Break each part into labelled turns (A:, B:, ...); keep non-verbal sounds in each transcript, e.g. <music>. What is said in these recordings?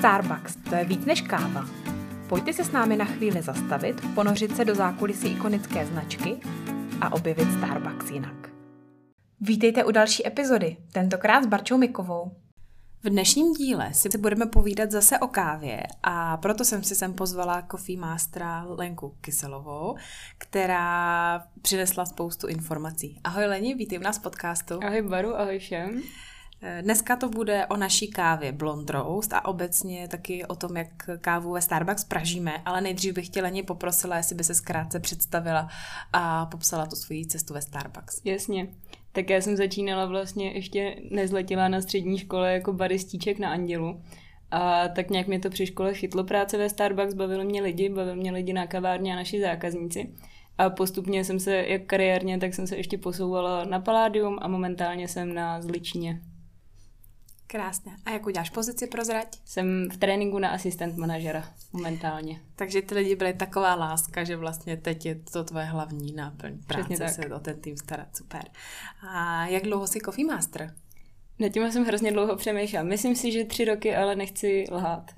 A: Starbucks, to je víc než káva. Pojďte se s námi na chvíli zastavit, ponořit se do zákulisí ikonické značky a objevit Starbucks jinak. Vítejte u další epizody, tentokrát s Barčou Mikovou. V dnešním díle si budeme povídat zase o kávě a proto jsem si sem pozvala Coffee Mastera Lenku Kyselovou, která přinesla spoustu informací. Ahoj Leni, vítej u nás v podcastu.
B: Ahoj Baru, ahoj všem.
A: Dneska to bude o naší kávě Blond Roast a obecně taky o tom, jak kávu ve Starbucks pražíme, ale nejdřív bych tě Leni poprosila, jestli by se zkrátce představila a popsala tu svoji cestu ve Starbucks.
B: Jasně. Tak já jsem začínala vlastně ještě nezletila na střední škole jako baristíček na Andělu. A tak nějak mě to při škole chytlo práce ve Starbucks, bavilo mě lidi, bavilo mě lidi na kavárně a naši zákazníci. A postupně jsem se, jak kariérně, tak jsem se ještě posouvala na Paládium a momentálně jsem na Zličině.
A: Krásně. A jakou děláš pozici prozrať?
B: Jsem v tréninku na asistent manažera momentálně.
A: Takže ty lidi byly taková láska, že vlastně teď je to tvoje hlavní náplň práce se o ten tým starat. Super. A jak dlouho jsi Coffee Master?
B: Na tím jsem hrozně dlouho přemýšlela. Myslím si, že tři roky, ale nechci lhát.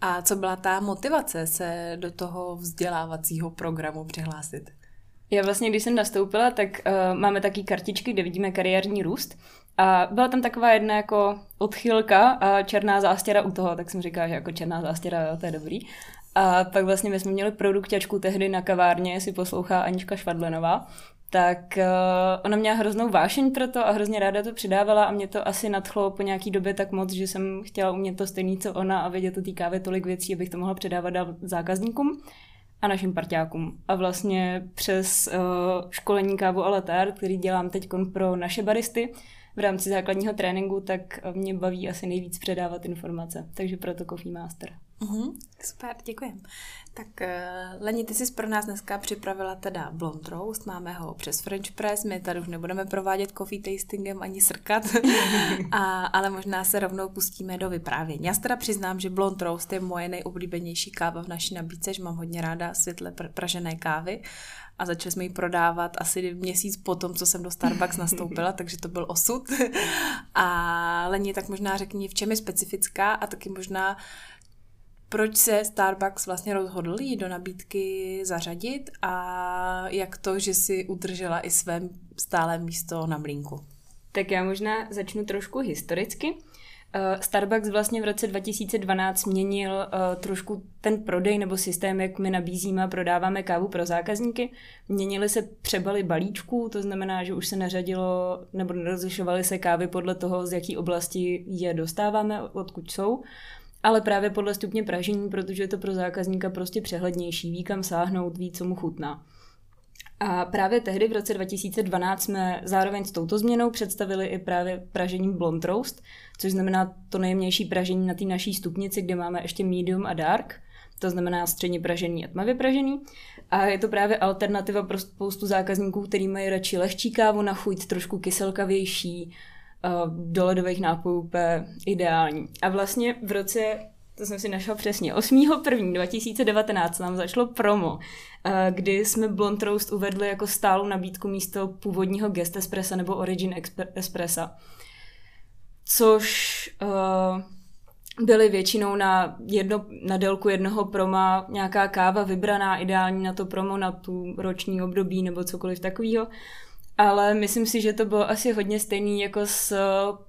A: A co byla ta motivace se do toho vzdělávacího programu přihlásit?
B: Já vlastně, když jsem nastoupila, tak uh, máme taky kartičky, kde vidíme kariérní růst. A byla tam taková jedna jako odchylka a černá zástěra u toho, tak jsem říkala, že jako černá zástěra, jo, to je dobrý. A pak vlastně my jsme měli produkťačku tehdy na kavárně, si poslouchá Anička Švadlenová, tak uh, ona měla hroznou vášeň pro to a hrozně ráda to přidávala a mě to asi nadchlo po nějaký době tak moc, že jsem chtěla umět to stejný, co ona a vědět o té kávě tolik věcí, abych to mohla předávat dál zákazníkům a našim parťákům. A vlastně přes uh, školení kávu a latár, který dělám teď pro naše baristy, v rámci základního tréninku, tak mě baví asi nejvíc předávat informace. Takže proto Coffee Master.
A: Uh-huh, super, děkuji. Tak uh, Leni, ty jsi pro nás dneska připravila teda blond roast, máme ho přes French press, my tady už nebudeme provádět coffee tastingem ani srkat, <laughs> a, ale možná se rovnou pustíme do vyprávění. Já teda přiznám, že blond roast je moje nejoblíbenější káva v naší nabídce, že mám hodně ráda světle pr- pražené kávy a začali jsme ji prodávat asi měsíc po tom, co jsem do Starbucks nastoupila, <laughs> takže to byl osud. a Leni, tak možná řekni, v čem je specifická a taky možná proč se Starbucks vlastně rozhodl ji do nabídky zařadit a jak to, že si udržela i své stále místo na mlínku?
B: Tak já možná začnu trošku historicky. Eh, Starbucks vlastně v roce 2012 měnil uh, trošku ten prodej nebo systém, jak my nabízíme a prodáváme kávu pro zákazníky. Měnily se přebaly balíčků, to znamená, že už se neřadilo nebo nerozlišovaly se kávy podle toho, z jaký oblasti je dostáváme, odkud jsou ale právě podle stupně pražení, protože je to pro zákazníka prostě přehlednější, ví kam sáhnout, ví, co mu chutná. A právě tehdy v roce 2012 jsme zároveň s touto změnou představili i právě pražení Blond Roast, což znamená to nejjemnější pražení na té naší stupnici, kde máme ještě medium a dark, to znamená středně pražený a tmavě pražený. A je to právě alternativa pro spoustu zákazníků, který mají radši lehčí kávu na chuť, trošku kyselkavější, do ledových nápojů úplně ideální. A vlastně v roce, to jsem si našla přesně, 8.1.2019 nám začalo promo, kdy jsme Blond Roast uvedli jako stálou nabídku místo původního Guest Espressa nebo Origin Espressa. Což uh, byly většinou na, jedno, na délku jednoho proma nějaká káva vybraná, ideální na to promo, na tu roční období nebo cokoliv takového. Ale myslím si, že to bylo asi hodně stejný jako s eh,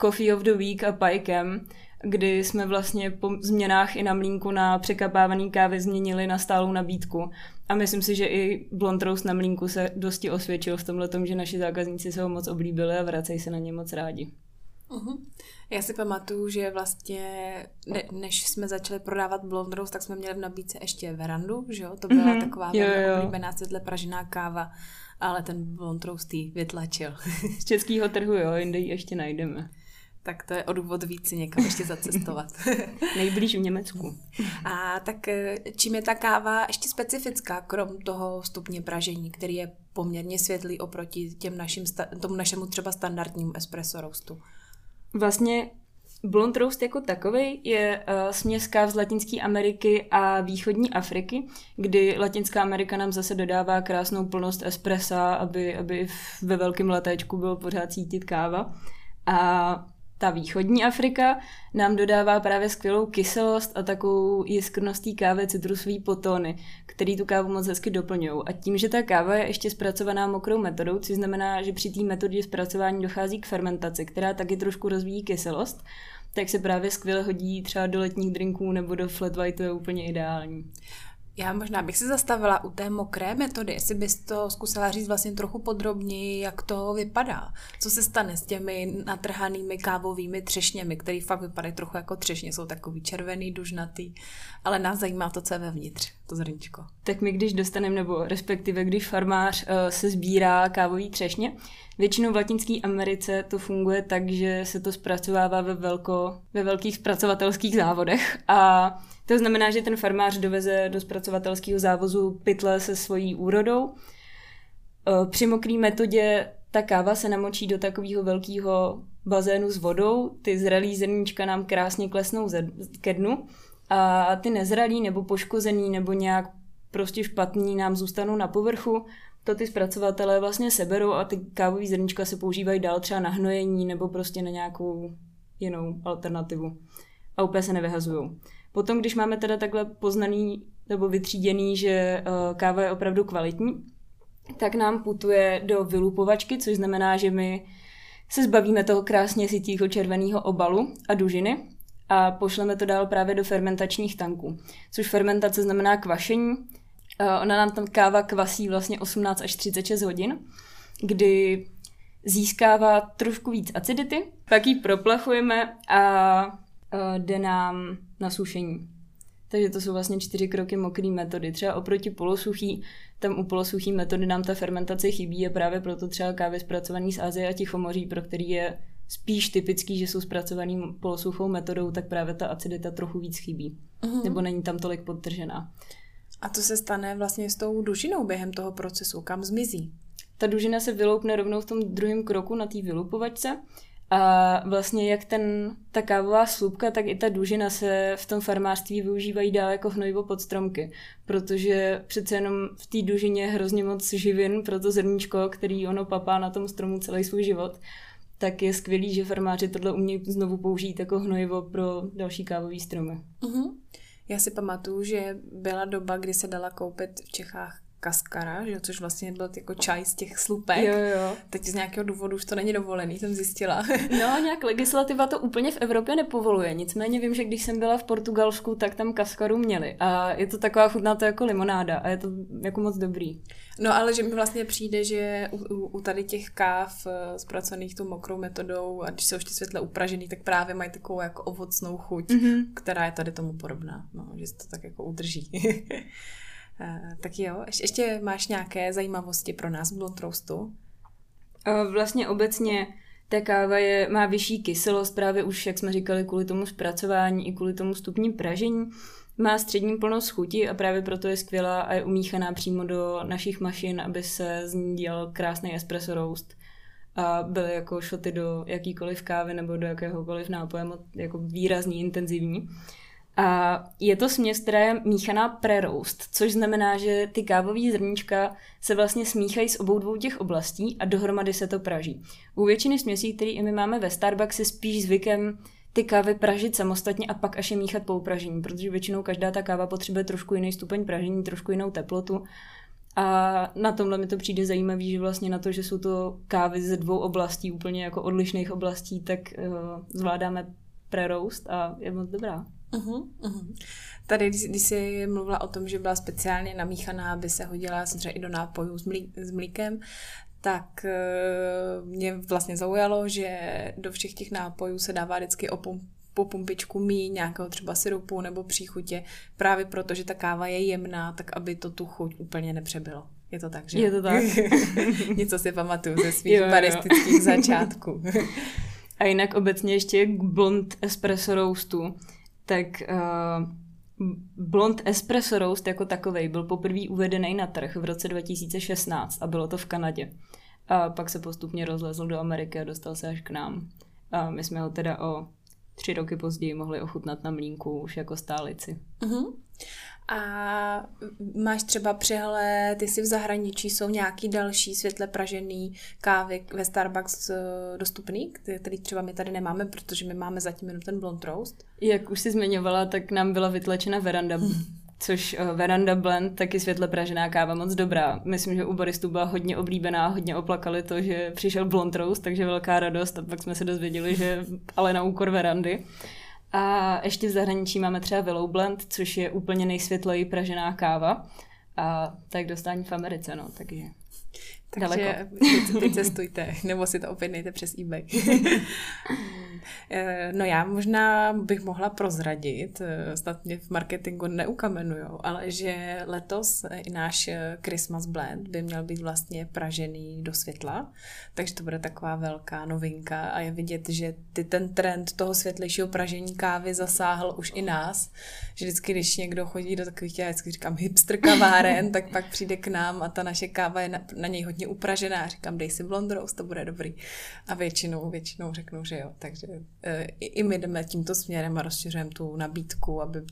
B: Coffee of the Week a Pikem, kdy jsme vlastně po změnách i na mlínku na překapávaný kávy změnili na stálou nabídku. A myslím si, že i Blond Roast na mlínku se dosti osvědčil v tomhle tom, že naši zákazníci se ho moc oblíbili a vracejí se na ně moc rádi.
A: Uh-huh. Já si pamatuju, že vlastně ne, než jsme začali prodávat Blond Roast, tak jsme měli v nabídce ještě verandu, že jo? To byla uh-huh. taková jo, jo. oblíbená světle pražená káva ale ten blond roastý vytlačil.
B: Z českého trhu, jo, jinde ji ještě najdeme.
A: Tak to je o důvod víc někam ještě zacestovat. <laughs>
B: Nejblíž v Německu.
A: A tak eh, čím je ta káva ještě specifická, krom toho stupně pražení, který je poměrně světlý oproti těm našim, tomu našemu třeba standardnímu espresso roastu?
B: Vlastně Blond roast jako takový je uh, směs káv z Latinské Ameriky a východní Afriky, kdy Latinská Amerika nám zase dodává krásnou plnost espressa, aby, aby ve velkém letéčku bylo pořád cítit káva. A ta východní Afrika nám dodává právě skvělou kyselost a takovou jiskrnost té kávy citrusový potony, který tu kávu moc hezky doplňují. A tím, že ta káva je ještě zpracovaná mokrou metodou, což znamená, že při té metodě zpracování dochází k fermentaci, která taky trošku rozvíjí kyselost, tak se právě skvěle hodí třeba do letních drinků nebo do flat white, to je úplně ideální.
A: Já možná bych se zastavila u té mokré metody, jestli bys to zkusila říct vlastně trochu podrobněji, jak to vypadá. Co se stane s těmi natrhanými kávovými třešněmi, které fakt vypadají trochu jako třešně, jsou takový červený, dužnatý, ale nás zajímá to, co je vevnitř, to zrničko.
B: Tak my když dostaneme, nebo respektive když farmář uh, se sbírá kávový třešně, většinou v Latinské Americe to funguje tak, že se to zpracovává ve, velko, ve velkých zpracovatelských závodech a to znamená, že ten farmář doveze do zpracovatelského závozu pytle se svojí úrodou. E, při mokré metodě ta káva se namočí do takového velkého bazénu s vodou, ty zralý zrníčka nám krásně klesnou ke dnu a ty nezralý nebo poškozený nebo nějak prostě špatný nám zůstanou na povrchu, to ty zpracovatelé vlastně seberou a ty kávové zrníčka se používají dál třeba na hnojení nebo prostě na nějakou jinou alternativu. A úplně se nevyhazují. Potom, když máme teda takhle poznaný nebo vytříděný, že uh, káva je opravdu kvalitní, tak nám putuje do vylupovačky, což znamená, že my se zbavíme toho krásně sytího červeného obalu a dužiny a pošleme to dál právě do fermentačních tanků, což fermentace znamená kvašení. Uh, ona nám tam káva kvasí vlastně 18 až 36 hodin, kdy získává trošku víc acidity, pak ji proplachujeme a jde nám na sušení. Takže to jsou vlastně čtyři kroky mokré metody. Třeba oproti polosuchý, tam u polosuchý metody nám ta fermentace chybí a právě proto třeba kávy zpracovaný z Azie a Tichomoří, pro který je spíš typický, že jsou zpracovaný polosuchou metodou, tak právě ta acidita trochu víc chybí. Uh-huh. Nebo není tam tolik podtržená.
A: A to se stane vlastně s tou dužinou během toho procesu? Kam zmizí?
B: Ta dužina se vyloupne rovnou v tom druhém kroku na té vylupovačce a vlastně jak ten, ta kávová slupka, tak i ta dužina se v tom farmářství využívají dál jako hnojivo pod stromky, protože přece jenom v té dužině je hrozně moc živin pro to zrníčko, který ono papá na tom stromu celý svůj život tak je skvělý, že farmáři tohle umějí znovu použít jako hnojivo pro další kávový stromy.
A: Uh-huh. Já si pamatuju, že byla doba, kdy se dala koupit v Čechách kaskara, že, což vlastně byl jako čaj z těch slupek.
B: Jo, jo.
A: Teď z nějakého důvodu už to není dovolený, jsem zjistila. <laughs>
B: no, nějak legislativa to úplně v Evropě nepovoluje. Nicméně vím, že když jsem byla v Portugalsku, tak tam kaskaru měli. A je to taková chutná to jako limonáda a je to jako moc dobrý.
A: No ale že mi vlastně přijde, že u, u, u tady těch káv eh, zpracovaných tou mokrou metodou a když jsou ještě světle upražený, tak právě mají takovou jako ovocnou chuť, mm-hmm. která je tady tomu podobná. No, že se to tak jako udrží. <laughs> Eh, tak jo, ještě máš nějaké zajímavosti pro nás v Blond Roastu?
B: Eh, vlastně obecně ta káva je, má vyšší kyselost právě už, jak jsme říkali, kvůli tomu zpracování i kvůli tomu stupní pražení. Má střední plnost chuti a právě proto je skvělá a je umíchaná přímo do našich mašin, aby se z ní dělal krásný espresso roast a byly jako šoty do jakýkoliv kávy nebo do jakéhokoliv nápoje jako výrazný, intenzivní. A je to směs, která je míchaná pre-roast, což znamená, že ty kávové zrníčka se vlastně smíchají z obou dvou těch oblastí a dohromady se to praží. U většiny směsí, které i my máme ve Starbucks, je spíš zvykem ty kávy pražit samostatně a pak až je míchat po upražení, protože většinou každá ta káva potřebuje trošku jiný stupeň pražení, trošku jinou teplotu. A na tomhle mi to přijde zajímavé, že vlastně na to, že jsou to kávy ze dvou oblastí, úplně jako odlišných oblastí, tak uh, zvládáme pre-roast a je moc dobrá.
A: Uh-huh, uh-huh. Tady, když, když jsi mluvila o tom, že byla speciálně namíchaná, aby se hodila třeba i do nápojů s, mlí, s mlíkem, tak uh, mě vlastně zaujalo, že do všech těch nápojů se dává vždycky opum, po pumpičku mí nějakého třeba syrupu nebo příchutě, právě proto, že ta káva je jemná, tak aby to tu chuť úplně nepřebylo. Je to tak, že?
B: Je to tak. <laughs>
A: Něco si pamatuju ze svých baristických začátků. <laughs>
B: A jinak obecně ještě k blond espresso roastu tak uh, Blond Espresso Roast jako takový byl poprvé uvedený na trh v roce 2016 a bylo to v Kanadě. A pak se postupně rozlezl do Ameriky a dostal se až k nám. A my jsme ho teda o tři roky později mohli ochutnat na mlínku už jako stálici.
A: Uh-huh. A máš třeba přehled, jestli v zahraničí jsou nějaký další světle pražený kávy ve Starbucks eh, dostupný, který třeba my tady nemáme, protože my máme zatím jenom ten blond roast?
B: Jak už jsi zmiňovala, tak nám byla vytlačena veranda, <laughs> což uh, veranda blend, taky světle pražená káva, moc dobrá. Myslím, že u baristů byla hodně oblíbená, hodně oplakali to, že přišel blond roast, takže velká radost a pak jsme se dozvěděli, že ale na úkor verandy. A ještě v zahraničí máme třeba Willow Blend, což je úplně nejsvětleji pražená káva. A tak dostání v Americe, no, takže
A: takže teď cestujte, <laughs> nebo si to objednejte přes eBay. <laughs> Eh, no já možná bych mohla prozradit, eh, snad mě v marketingu neukamenujou, ale že letos i náš Christmas blend by měl být vlastně pražený do světla, takže to bude taková velká novinka a je vidět, že ty, ten trend toho světlejšího pražení kávy zasáhl už i nás, že vždycky, když někdo chodí do takových, já vždycky říkám hipster kaváren, tak pak přijde k nám a ta naše káva je na, na něj hodně upražená, říkám, dej si blond rose, to bude dobrý. A většinou, většinou řeknou, že jo. Takže e, i my jdeme tímto směrem a rozšiřujeme tu nabídku, aby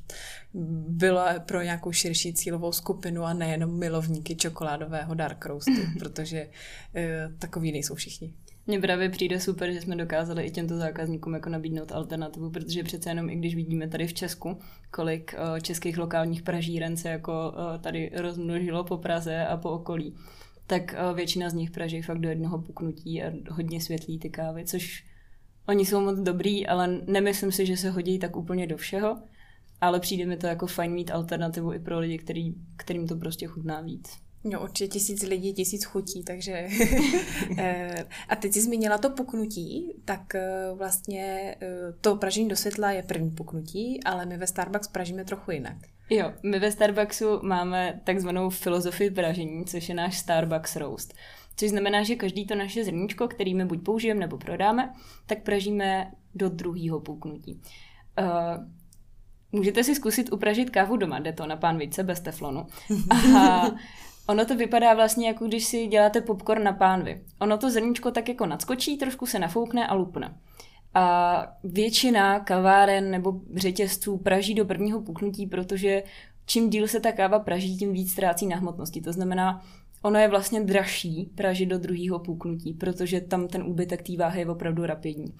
A: byla pro nějakou širší cílovou skupinu a nejenom milovníky čokoládového dark roastu, <laughs> protože e, takový nejsou všichni.
B: Mně právě přijde super, že jsme dokázali i těmto zákazníkům jako nabídnout alternativu, protože přece jenom i když vidíme tady v Česku, kolik uh, českých lokálních pražíren se jako tady rozmnožilo po Praze a po okolí, tak uh, většina z nich praží fakt do jednoho puknutí a hodně světlí ty kávy, což oni jsou moc dobrý, ale nemyslím si, že se hodí tak úplně do všeho, ale přijde mi to jako fajn mít alternativu i pro lidi, který, kterým to prostě chutná víc.
A: No určitě tisíc lidí, tisíc chutí, takže... <laughs> Eh, a teď jsi zmínila to puknutí, tak eh, vlastně eh, to pražení do světla je první puknutí, ale my ve Starbucks pražíme trochu jinak.
B: Jo, my ve Starbucksu máme takzvanou filozofii pražení, což je náš Starbucks roast. Což znamená, že každý to naše zrníčko, který my buď použijeme nebo prodáme, tak pražíme do druhého puknutí. Uh, můžete si zkusit upražit kávu doma, jde to na pánvice bez teflonu. <laughs> A Ono to vypadá vlastně jako když si děláte popcorn na pánvi. Ono to zrníčko tak jako nadskočí, trošku se nafoukne a lupne. A většina kaváren nebo řetězců praží do prvního puknutí, protože čím díl se ta káva praží, tím víc ztrácí na hmotnosti. To znamená, ono je vlastně dražší pražit do druhého puknutí, protože tam ten úbytek té váhy je opravdu rapidní.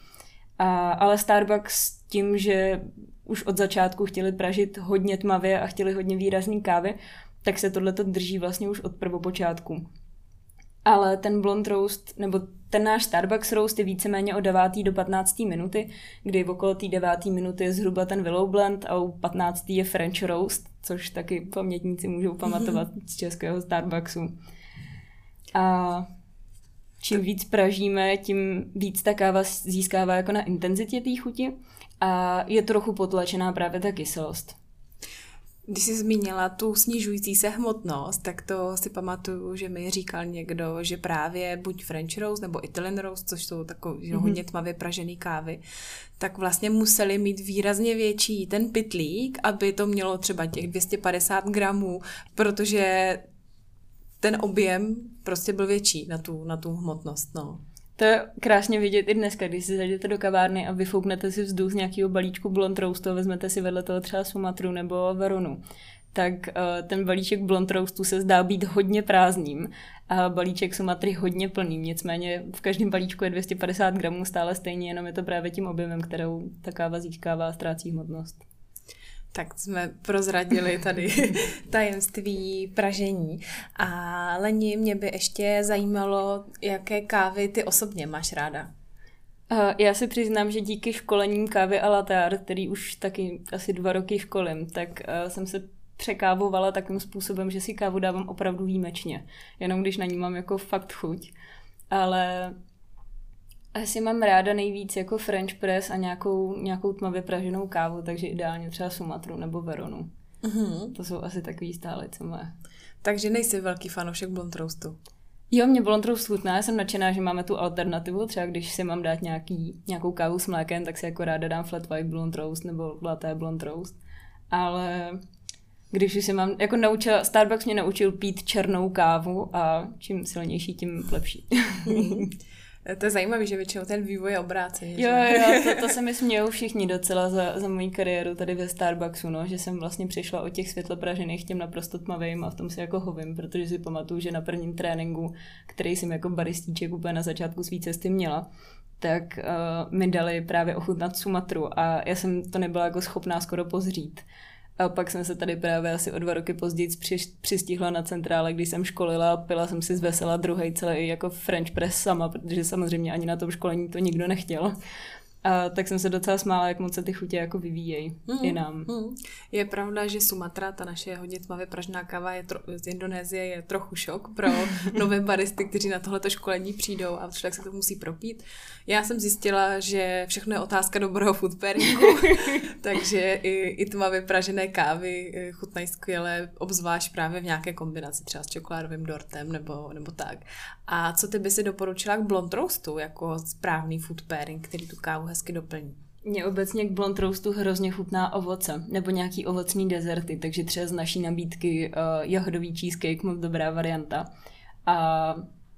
B: A, ale Starbucks tím, že už od začátku chtěli pražit hodně tmavě a chtěli hodně výrazný kávy, tak se tohle drží vlastně už od prvopočátku. Ale ten blond roast, nebo ten náš Starbucks roast je víceméně od 9. do 15. minuty, kdy v okolo té 9. minuty je zhruba ten Willow blend a u 15. je French roast, což taky pamětníci můžou pamatovat <laughs> z českého Starbucksu. A čím víc pražíme, tím víc ta káva získává jako na intenzitě té chuti a je trochu potlačená právě ta kyselost.
A: Když jsi zmínila tu snižující se hmotnost, tak to si pamatuju, že mi říkal někdo, že právě buď French roast nebo Italian roast, což jsou takové mm-hmm. hodně tmavě pražené kávy, tak vlastně museli mít výrazně větší ten pitlík, aby to mělo třeba těch 250 gramů, protože ten objem prostě byl větší na tu, na tu hmotnost. No.
B: To je krásně vidět i dneska, když si zajdete do kavárny a vyfouknete si vzduch z nějakého balíčku blond roastu a vezmete si vedle toho třeba Sumatru nebo Veronu tak uh, ten balíček blond roastu se zdá být hodně prázdným a balíček Sumatry hodně plným. Nicméně v každém balíčku je 250 gramů stále stejně, jenom je to právě tím objemem, kterou ta káva získává a ztrácí hmotnost.
A: Tak jsme prozradili tady <laughs> tajemství pražení. A Leni, mě by ještě zajímalo, jaké kávy ty osobně máš ráda.
B: Já si přiznám, že díky školením kávy a latte který už taky asi dva roky školím, tak jsem se překávovala takovým způsobem, že si kávu dávám opravdu výjimečně. Jenom když na ní mám jako fakt chuť. Ale asi mám ráda nejvíc jako French press a nějakou, nějakou tmavě praženou kávu, takže ideálně třeba Sumatru nebo Veronu. Mm-hmm. To jsou asi takový stále, co moje.
A: Takže nejsi velký fanoušek blond roastu?
B: Jo, mě blond roast chutná, já jsem nadšená, že máme tu alternativu, třeba když si mám dát nějaký, nějakou kávu s mlékem, tak si jako ráda dám flat white blond roast nebo latte blond roast. Ale když už si mám, jako naučila, Starbucks mě naučil pít černou kávu a čím silnější, tím lepší. <laughs>
A: To je zajímavé, že většinou ten vývoj je obrácený.
B: Jo, jo, to, to se mi smějou všichni docela za, za moji kariéru tady ve Starbucksu, no, že jsem vlastně přišla od těch světlopražených těm naprosto tmavým a v tom si jako hovím, protože si pamatuju, že na prvním tréninku, který jsem jako baristíček úplně na začátku své cesty měla, tak uh, mi dali právě ochutnat Sumatru a já jsem to nebyla jako schopná skoro pozřít. A pak jsem se tady právě asi o dva roky později při, přistihla na centrále, když jsem školila a pila jsem si z vesela druhý celý jako French press sama, protože samozřejmě ani na tom školení to nikdo nechtěl. A tak jsem se docela smála, jak moc se ty chutě jako vyvíjejí mm, i nám. Mm.
A: Je pravda, že Sumatra, ta naše hodně tmavě pražná káva je tro, z Indonésie, je trochu šok pro <laughs> nové baristy, kteří na tohleto školení přijdou a člověk se to musí propít. Já jsem zjistila, že všechno je otázka dobrého food pairingu, <laughs> takže i, i tmavě pražené kávy eh, chutnají skvěle, obzvlášť právě v nějaké kombinaci, třeba s čokoládovým dortem nebo, nebo tak. A co ty by si doporučila k blond roastu jako správný food pairing, který tu kávu hezky doplní?
B: Mně obecně k blond roastu hrozně chutná ovoce, nebo nějaký ovocný dezerty, takže třeba z naší nabídky uh, jahodový cheesecake, moc dobrá varianta. A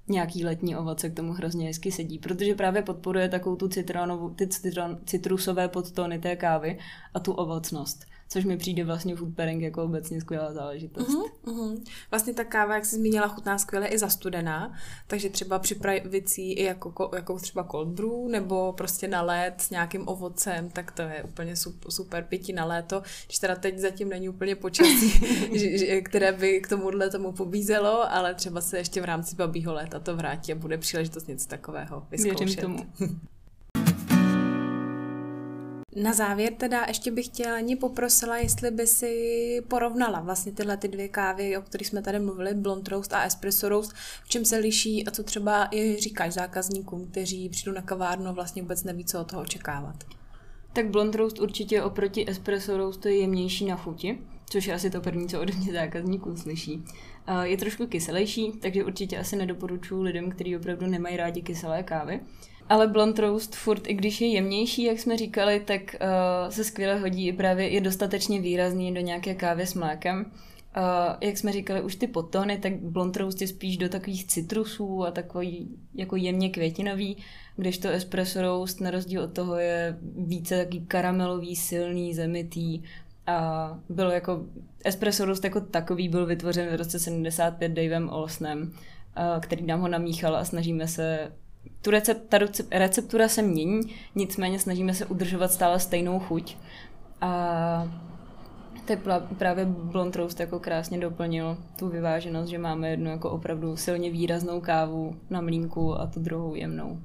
B: nějaký letní ovoce k tomu hrozně hezky sedí, protože právě podporuje takovou tu citronovou, ty citron, citrusové podtóny té kávy a tu ovocnost což mi přijde vlastně food pairing jako obecně skvělá záležitost. Uh-huh,
A: uh-huh. Vlastně ta káva, jak jsi zmínila, chutná skvěle i zastudená, takže třeba připravit si i jako, jako třeba cold brew, nebo prostě na lét s nějakým ovocem, tak to je úplně super, pití na léto, když teda teď zatím není úplně počasí, <laughs> které by k tomuhle tomu pobízelo, ale třeba se ještě v rámci babího léta to vrátí a bude příležitost něco takového vyzkoušet. Věřím tomu. <laughs> Na závěr teda ještě bych chtěla ani poprosila, jestli by si porovnala vlastně tyhle ty dvě kávy, o kterých jsme tady mluvili, Blond Roast a Espresso Roast, v čem se liší a co třeba i říkáš zákazníkům, kteří přijdou na kavárnu vlastně vůbec neví, co od toho očekávat.
B: Tak Blond Roast určitě oproti Espresso Roast je jemnější na chuti, což je asi to první, co ode mě zákazníků slyší. Je trošku kyselější, takže určitě asi nedoporučuji lidem, kteří opravdu nemají rádi kyselé kávy. Ale blond roast furt, i když je jemnější, jak jsme říkali, tak uh, se skvěle hodí i právě je dostatečně výrazný do nějaké kávy s mlékem. Uh, jak jsme říkali, už ty potony, tak blond roast je spíš do takových citrusů a takový jako jemně květinový, kdežto espresso roast na rozdíl od toho je více taký karamelový, silný, zemitý a byl jako, espresso roast jako takový byl vytvořen v roce 75 Davem Olsnem, uh, který nám ho namíchal a snažíme se tu recept, ta receptura se mění, nicméně snažíme se udržovat stále stejnou chuť. A to právě Blond Roast jako krásně doplnil tu vyváženost, že máme jednu jako opravdu silně výraznou kávu na mlínku a tu druhou jemnou.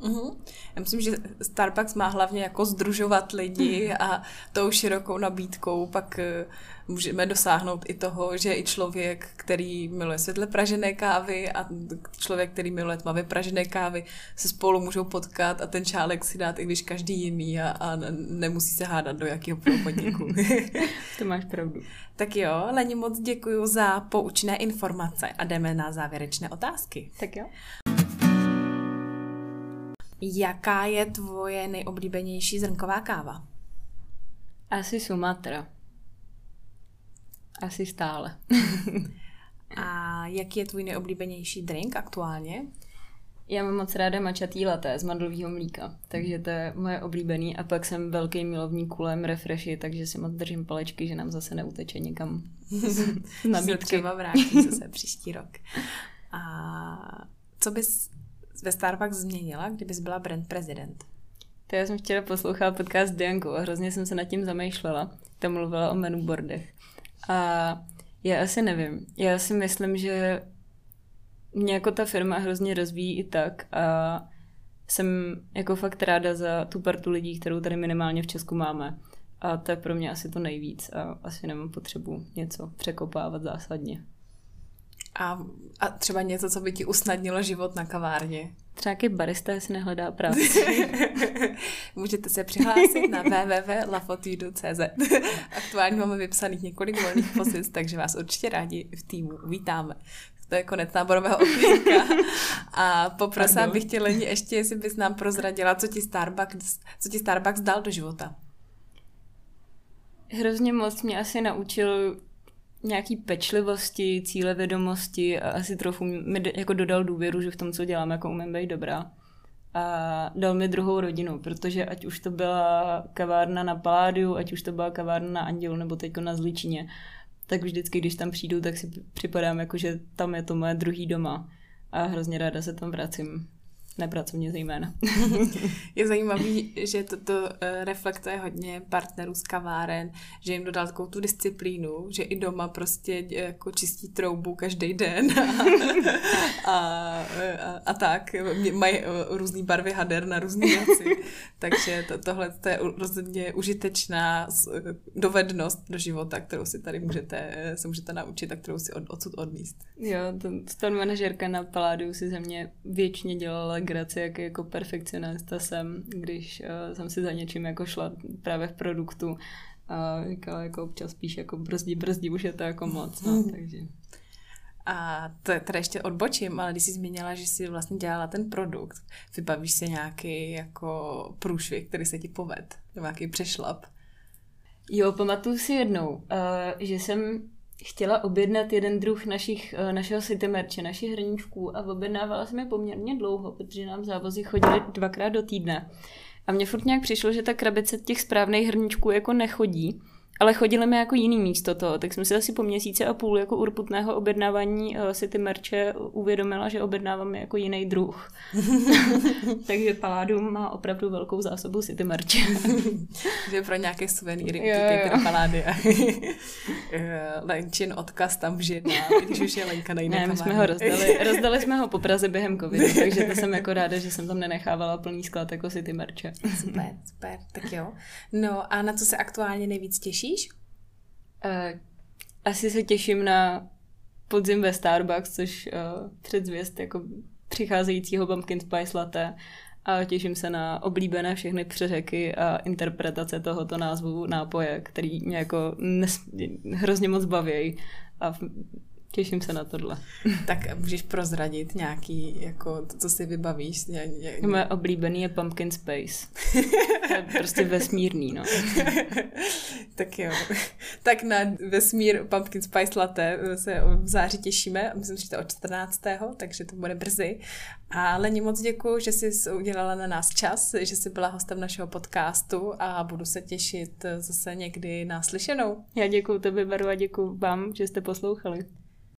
A: Mm-hmm. Já myslím, že Starbucks má hlavně jako združovat lidi a tou širokou nabídkou pak eh, můžeme dosáhnout i toho, že i člověk, který miluje světle pražené kávy a člověk, který miluje tmavě pražené kávy, se spolu můžou potkat a ten čálek si dát, i když každý jiný a, a nemusí se hádat do jakého podniku. <laughs>
B: to máš pravdu.
A: Tak jo, Leni, moc děkuji za poučné informace a jdeme na závěrečné otázky.
B: Tak jo.
A: Jaká je tvoje nejoblíbenější zrnková káva?
B: Asi Sumatra. Asi stále. <laughs>
A: A jaký je tvůj nejoblíbenější drink aktuálně?
B: Já mám moc ráda mačatý laté z mandlového mlíka, takže to je moje oblíbený. A pak jsem velký milovník kulem refreshy, takže si moc držím palečky, že nám zase neuteče někam <laughs>
A: nabídky. třeba vrátí zase příští rok. A co bys ve Starbucks změnila, kdybys byla brand prezident?
B: To já jsem chtěla poslouchat podcast Dianku a hrozně jsem se nad tím zamýšlela. Tam mluvila o menu boardech. A já asi nevím. Já si myslím, že mě jako ta firma hrozně rozvíjí i tak a jsem jako fakt ráda za tu partu lidí, kterou tady minimálně v Česku máme. A to je pro mě asi to nejvíc a asi nemám potřebu něco překopávat zásadně.
A: A, a třeba něco, co by ti usnadnilo život na kavárně.
B: Třeba jaký barista si nehledá práci. <laughs>
A: Můžete se přihlásit na www.lafotidu.cz Aktuálně máme vypsaných několik volných pozic, takže vás určitě rádi v týmu vítáme. To je konec náborového okénka. A poprosila bych tě, Leni, ještě, jestli bys nám prozradila, co ti Starbucks, co ti Starbucks dal do života.
B: Hrozně moc mě asi naučil nějaký pečlivosti, cílevědomosti a asi trochu mi jako dodal důvěru, že v tom, co dělám, jako umím být dobrá. a dal mi druhou rodinu, protože ať už to byla kavárna na Paládiu, ať už to byla kavárna na Andělu nebo teď na Zličině, tak vždycky, když tam přijdu, tak si připadám jako, že tam je to moje druhý doma a hrozně ráda se tam vracím nepracovně zejména. <laughs>
A: je zajímavý, že toto eh, reflektuje hodně partnerů z kaváren, že jim dodal takovou tu disciplínu, že i doma prostě eh, jako čistí troubu každý den a, a, a, a tak. Mají eh, různé barvy hader na různé věci. Takže to, tohle to je rozhodně užitečná dovednost do života, kterou si tady můžete, se můžete naučit a kterou si od, odsud odníst.
B: Jo, to, manažerka na Paládiu si ze mě většině dělala legraci, jak jako perfekcionista jsem, když uh, jsem si za něčím jako šla právě v produktu a říkala jako občas spíš jako brzdí, brzdí, už je to jako moc, no, takže...
A: A to je teda ještě odbočím, ale když jsi zmínila, že jsi vlastně dělala ten produkt, vybavíš si nějaký jako průšvih, který se ti poved, nebo nějaký přešlap?
B: Jo, pamatuju si jednou, uh, že jsem chtěla objednat jeden druh našich, eh, našeho city merče, našich hrníčků a objednávala jsem je poměrně dlouho, protože nám závozy chodily dvakrát do týdne. A mně furt nějak přišlo, že ta krabice těch správných hrníčků jako nechodí. Ale chodili mi jako jiný místo toho, tak jsem si asi po měsíci a půl jako urputného objednávání uh, si ty merče uvědomila, že objednávám jako jiný druh. <laughs> Takže Paládum má opravdu velkou zásobu si ty merče. <laughs>
A: že pro nějaké suvenýry utíkejte do Palády. <laughs> Eh, Lenčin odkaz tam vždy, když už je Lenka na jiné
B: Ne, my jsme ho rozdali, rozdali jsme ho po Praze během covidu, takže to jsem jako ráda, že jsem tam nenechávala plný sklad jako si ty merče.
A: Super, super, tak jo. No a na co se aktuálně nejvíc těší? Těšíš?
B: Uh, asi se těším na podzim ve Starbucks, což uh, předzvěst jako přicházejícího pumpkin spice latte a těším se na oblíbené všechny přeřeky a interpretace tohoto názvu nápoje, který mě jako nes- hrozně moc baví a Těším se na tohle.
A: Tak můžeš prozradit nějaký, jako to, co si vybavíš? Ně, ně,
B: Moje oblíbený je Pumpkin Space. je prostě vesmírný, no. <laughs>
A: tak jo. Tak na vesmír Pumpkin Spice Latte se v září těšíme. Myslím, že to je od 14. takže to bude brzy. A Leni, moc děkuji, že jsi udělala na nás čas, že jsi byla hostem našeho podcastu a budu se těšit zase někdy na slyšenou.
B: Já děkuji tobě, Baru, a děkuji vám, že jste poslouchali.